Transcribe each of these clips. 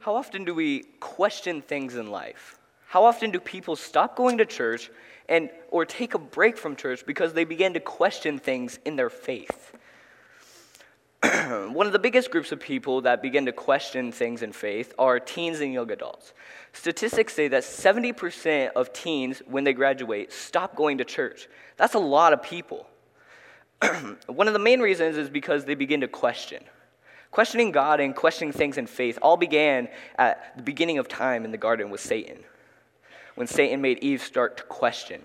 How often do we question things in life? How often do people stop going to church and or take a break from church because they begin to question things in their faith? One of the biggest groups of people that begin to question things in faith are teens and young adults. Statistics say that 70% of teens, when they graduate, stop going to church. That's a lot of people. One of the main reasons is because they begin to question. Questioning God and questioning things in faith all began at the beginning of time in the garden with Satan, when Satan made Eve start to question.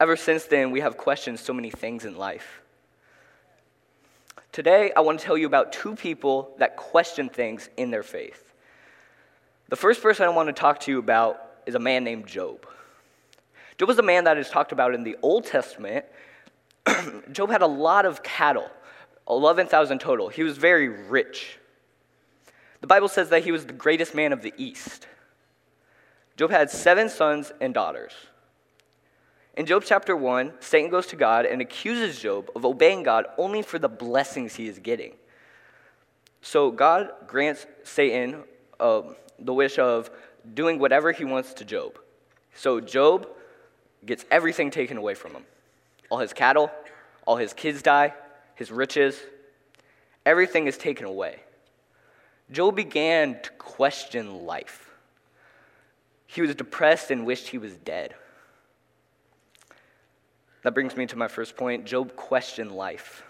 Ever since then, we have questioned so many things in life. Today, I want to tell you about two people that question things in their faith. The first person I want to talk to you about is a man named Job. Job was a man that is talked about in the Old Testament. Job had a lot of cattle, 11,000 total. He was very rich. The Bible says that he was the greatest man of the East. Job had seven sons and daughters. In Job chapter 1, Satan goes to God and accuses Job of obeying God only for the blessings he is getting. So God grants Satan uh, the wish of doing whatever he wants to Job. So Job gets everything taken away from him all his cattle, all his kids die, his riches, everything is taken away. Job began to question life. He was depressed and wished he was dead. That brings me to my first point Job questioned life.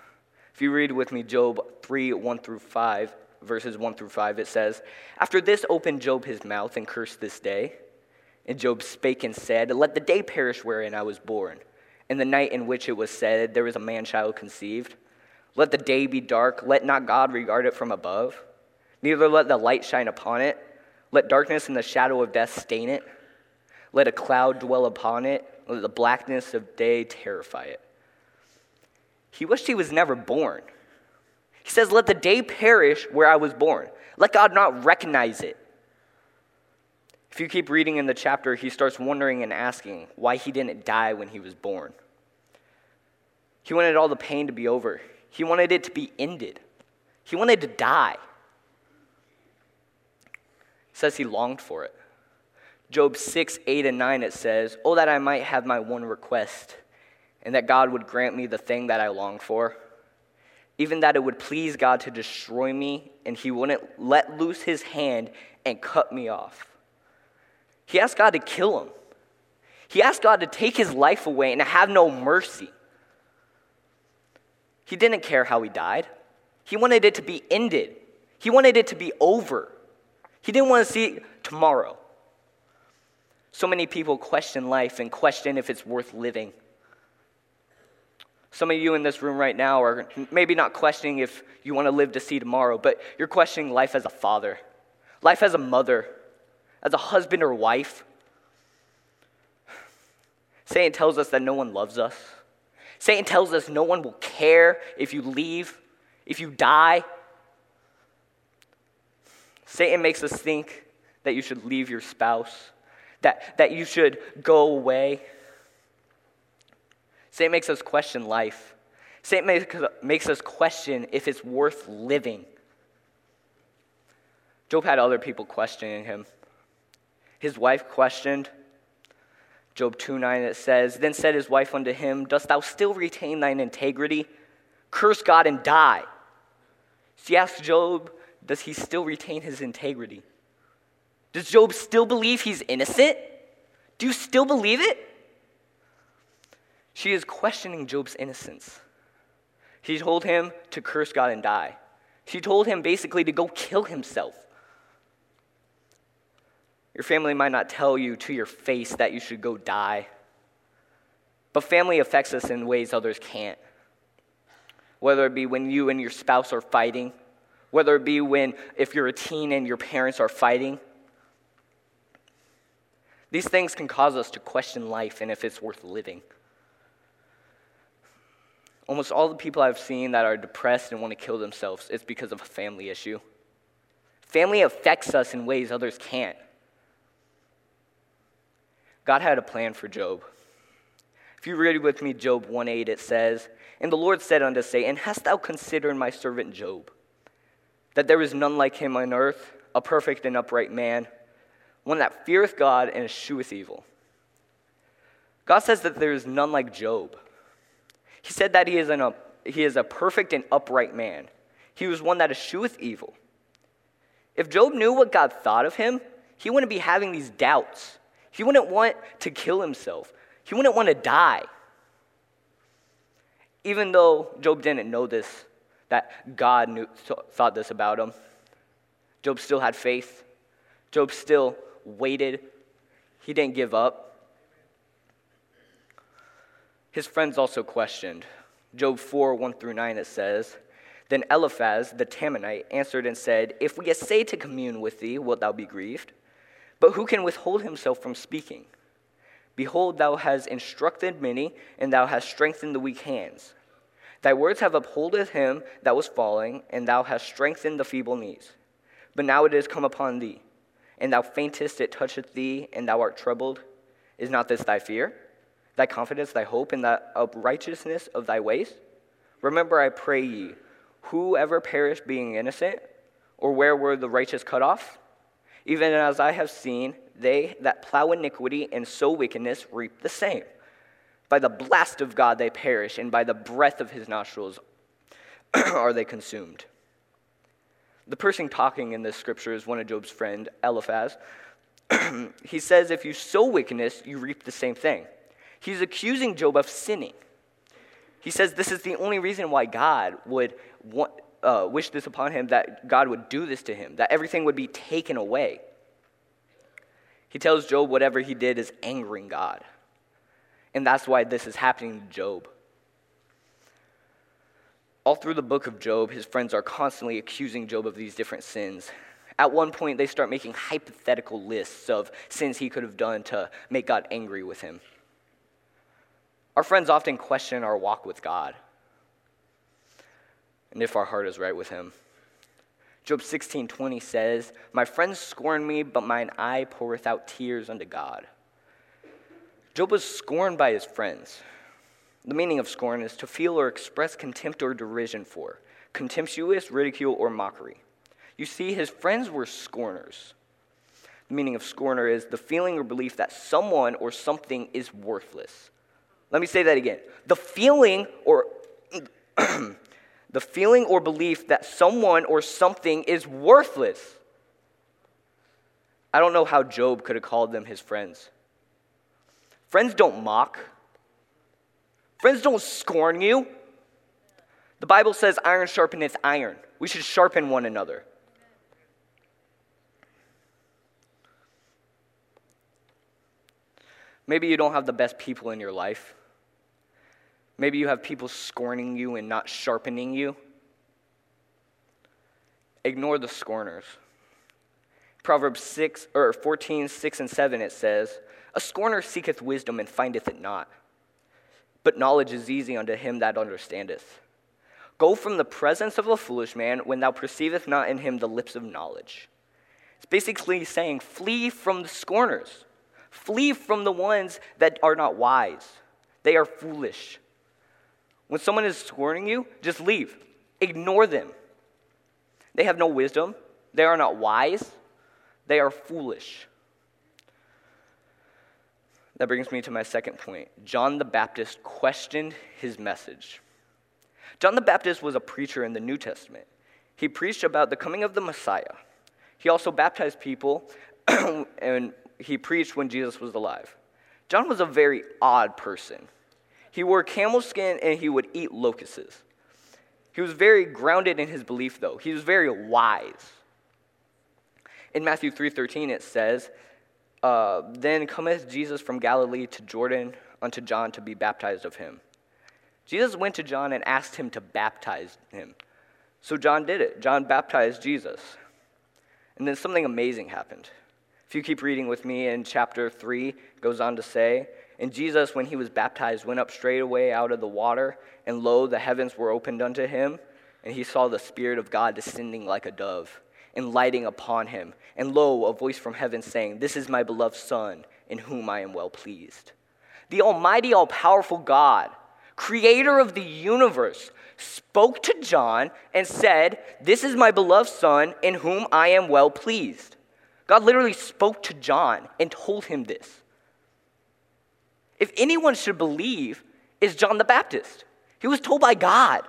If you read with me Job 3 1 through 5, verses 1 through 5, it says, After this opened Job his mouth and cursed this day. And Job spake and said, Let the day perish wherein I was born, and the night in which it was said, There was a man child conceived. Let the day be dark, let not God regard it from above. Neither let the light shine upon it. Let darkness and the shadow of death stain it. Let a cloud dwell upon it. Let the blackness of day terrify it. He wished he was never born. He says, Let the day perish where I was born. Let God not recognize it. If you keep reading in the chapter, he starts wondering and asking why he didn't die when he was born. He wanted all the pain to be over, he wanted it to be ended. He wanted to die. He says he longed for it. Job 6, 8, and 9, it says, Oh, that I might have my one request, and that God would grant me the thing that I long for even that it would please God to destroy me, and he wouldn't let loose his hand and cut me off. He asked God to kill him. He asked God to take his life away and have no mercy. He didn't care how he died. He wanted it to be ended. He wanted it to be over. He didn't want to see it tomorrow. So many people question life and question if it's worth living. Some of you in this room right now are maybe not questioning if you want to live to see tomorrow, but you're questioning life as a father, life as a mother, as a husband or wife. Satan tells us that no one loves us. Satan tells us no one will care if you leave, if you die. Satan makes us think that you should leave your spouse, that, that you should go away. Satan makes us question life. Satan makes makes us question if it's worth living. Job had other people questioning him. His wife questioned. Job 2 9, it says, Then said his wife unto him, Dost thou still retain thine integrity? Curse God and die. She asked Job, Does he still retain his integrity? Does Job still believe he's innocent? Do you still believe it? She is questioning Job's innocence. She told him to curse God and die. She told him basically to go kill himself. Your family might not tell you to your face that you should go die, but family affects us in ways others can't. Whether it be when you and your spouse are fighting, whether it be when, if you're a teen and your parents are fighting. These things can cause us to question life and if it's worth living. Almost all the people I've seen that are depressed and want to kill themselves, it's because of a family issue. Family affects us in ways others can't. God had a plan for Job. If you read with me Job 1:8, it says, And the Lord said unto Satan, Hast thou considered my servant Job? That there is none like him on earth, a perfect and upright man, one that feareth God and escheweth evil. God says that there is none like Job. He said that he is, an, he is a perfect and upright man. He was one that escheweth evil. If Job knew what God thought of him, he wouldn't be having these doubts. He wouldn't want to kill himself. He wouldn't want to die. Even though Job didn't know this, that God knew, thought this about him, Job still had faith. Job still waited. He didn't give up. His friends also questioned. Job 4 1 through 9, it says, Then Eliphaz the Temanite answered and said, If we essay to commune with thee, wilt thou be grieved? But who can withhold himself from speaking? Behold, thou hast instructed many, and thou hast strengthened the weak hands. Thy words have upholded him that was falling, and thou hast strengthened the feeble knees. But now it is come upon thee, and thou faintest, it toucheth thee, and thou art troubled. Is not this thy fear, thy confidence, thy hope in the uprightness of thy ways? Remember, I pray ye, whoever perished being innocent, or where were the righteous cut off? Even as I have seen, they that plow iniquity and sow wickedness reap the same. By the blast of God they perish, and by the breath of his nostrils are they consumed. The person talking in this scripture is one of Job's friend, Eliphaz. he says, If you sow wickedness, you reap the same thing. He's accusing Job of sinning. He says this is the only reason why God would want, uh, wish this upon him, that God would do this to him, that everything would be taken away. He tells Job whatever he did is angering God. And that's why this is happening to Job. All through the book of Job, his friends are constantly accusing Job of these different sins. At one point, they start making hypothetical lists of sins he could have done to make God angry with him. Our friends often question our walk with God and if our heart is right with him. Job 16:20 says, "My friends scorn me, but mine eye poureth out tears unto God." Job was scorned by his friends. The meaning of scorn is to feel or express contempt or derision for, contemptuous ridicule or mockery. You see, his friends were scorners. The meaning of scorner is the feeling or belief that someone or something is worthless. Let me say that again. The feeling or the feeling or belief that someone or something is worthless. I don't know how Job could have called them his friends. Friends don't mock. Friends don't scorn you. The Bible says iron sharpeneth iron. We should sharpen one another. Maybe you don't have the best people in your life. Maybe you have people scorning you and not sharpening you. Ignore the scorners. Proverbs 6 or 14, 6 and 7 it says, A scorner seeketh wisdom and findeth it not. But knowledge is easy unto him that understandeth. Go from the presence of a foolish man when thou perceiveth not in him the lips of knowledge. It's basically saying, flee from the scorners. Flee from the ones that are not wise. They are foolish. When someone is scorning you, just leave. Ignore them. They have no wisdom. They are not wise. They are foolish. That brings me to my second point. John the Baptist questioned his message. John the Baptist was a preacher in the New Testament. He preached about the coming of the Messiah. He also baptized people, and he preached when Jesus was alive. John was a very odd person. He wore camel skin and he would eat locusts. He was very grounded in his belief though. He was very wise. In Matthew 3:13 it says, uh, "Then cometh Jesus from Galilee to Jordan unto John to be baptized of him." Jesus went to John and asked him to baptize him. So John did it. John baptized Jesus. And then something amazing happened. If you keep reading with me in chapter 3, goes on to say, and Jesus, when he was baptized, went up straightway out of the water, and lo, the heavens were opened unto him, and he saw the Spirit of God descending like a dove, and lighting upon him. And lo, a voice from heaven saying, This is my beloved Son, in whom I am well pleased. The Almighty, all powerful God, creator of the universe, spoke to John and said, This is my beloved Son in whom I am well pleased. God literally spoke to John and told him this. If anyone should believe, is John the Baptist. He was told by God.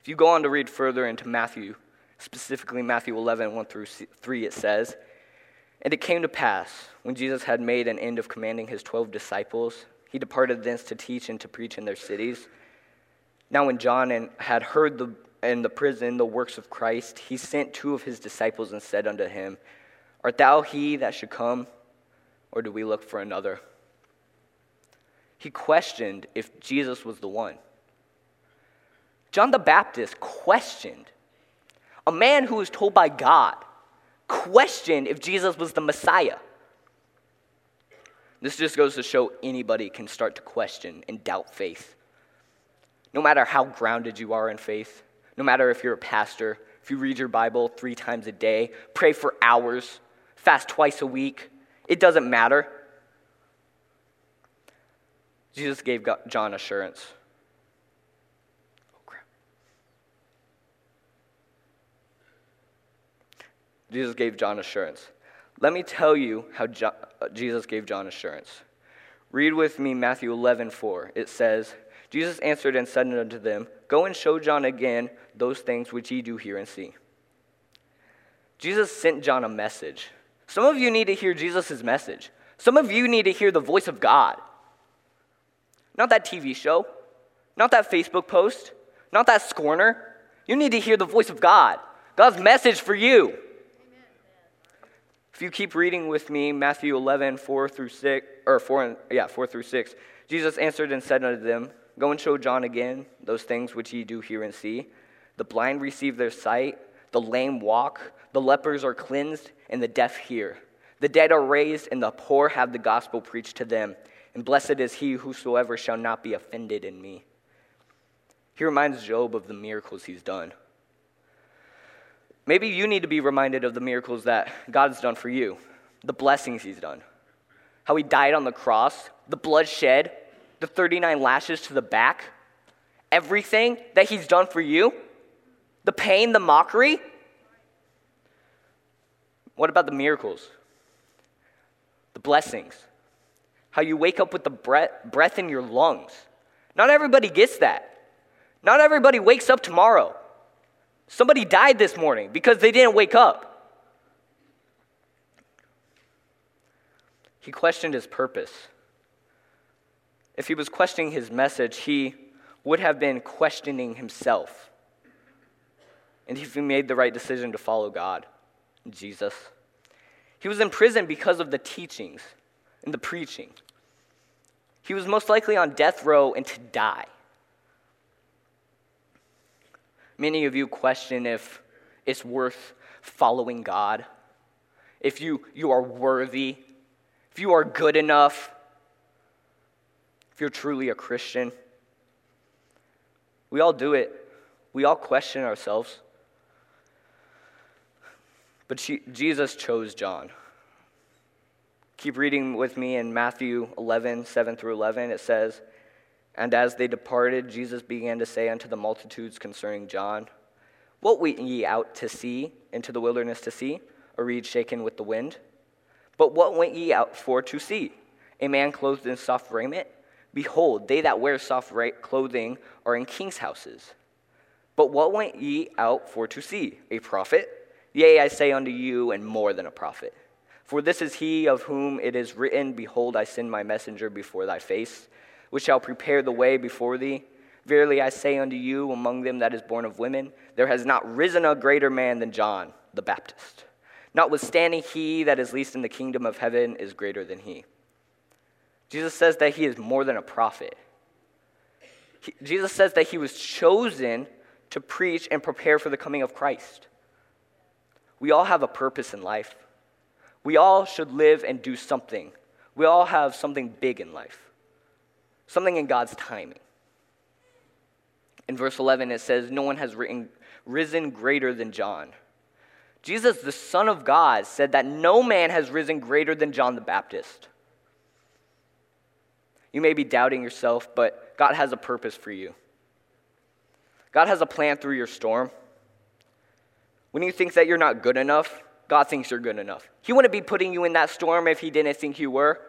If you go on to read further into Matthew, specifically Matthew 11, 1 through 3, it says, And it came to pass, when Jesus had made an end of commanding his twelve disciples, he departed thence to teach and to preach in their cities. Now, when John had heard the, in the prison the works of Christ, he sent two of his disciples and said unto him, Art thou he that should come, or do we look for another? He questioned if Jesus was the one. John the Baptist questioned. A man who was told by God questioned if Jesus was the Messiah. This just goes to show anybody can start to question and doubt faith. No matter how grounded you are in faith, no matter if you're a pastor, if you read your Bible three times a day, pray for hours, fast twice a week, it doesn't matter. Jesus gave John assurance. Jesus gave John assurance. Let me tell you how John, uh, Jesus gave John assurance. Read with me Matthew 11, 4. It says, Jesus answered and said unto them, Go and show John again those things which ye do hear and see. Jesus sent John a message. Some of you need to hear Jesus' message. Some of you need to hear the voice of God. Not that TV show, not that Facebook post, not that scorner. You need to hear the voice of God, God's message for you. If you keep reading with me, Matthew 11, 4 through 6, or 4, yeah, 4 through 6, Jesus answered and said unto them, Go and show John again those things which ye do hear and see. The blind receive their sight, the lame walk, the lepers are cleansed, and the deaf hear. The dead are raised, and the poor have the gospel preached to them. And blessed is he whosoever shall not be offended in me. He reminds Job of the miracles he's done. Maybe you need to be reminded of the miracles that God's done for you, the blessings He's done. How He died on the cross, the blood shed, the 39 lashes to the back, everything that He's done for you, the pain, the mockery. What about the miracles? The blessings. How you wake up with the breath, in your lungs. Not everybody gets that. Not everybody wakes up tomorrow Somebody died this morning because they didn't wake up. He questioned his purpose. If he was questioning his message, he would have been questioning himself. And if he made the right decision to follow God, Jesus. He was in prison because of the teachings and the preaching. He was most likely on death row and to die. Many of you question if it's worth following God, if you, you are worthy, if you are good enough, if you're truly a Christian. We all do it, we all question ourselves. But she, Jesus chose John. Keep reading with me in Matthew 11, 7 through 11. It says, and as they departed, Jesus began to say unto the multitudes concerning John, What went ye out to see, into the wilderness to see? A reed shaken with the wind? But what went ye out for to see? A man clothed in soft raiment? Behold, they that wear soft clothing are in king's houses. But what went ye out for to see? A prophet? Yea, I say unto you, and more than a prophet. For this is he of whom it is written, Behold, I send my messenger before thy face which shall prepare the way before thee. Verily I say unto you, among them that is born of women, there has not risen a greater man than John the Baptist. Notwithstanding, he that is least in the kingdom of heaven is greater than he. Jesus says that he is more than a prophet. He, Jesus says that he was chosen to preach and prepare for the coming of Christ. We all have a purpose in life. We all should live and do something. We all have something big in life something in God's timing. In verse 11, it says, No one has written, risen greater than John. Jesus, the Son of God, said that no man has risen greater than John the Baptist. You may be doubting yourself, but God has a purpose for you. God has a plan through your storm. When you think that you're not good enough, God thinks you're good enough. He wouldn't be putting you in that storm if He didn't think you were.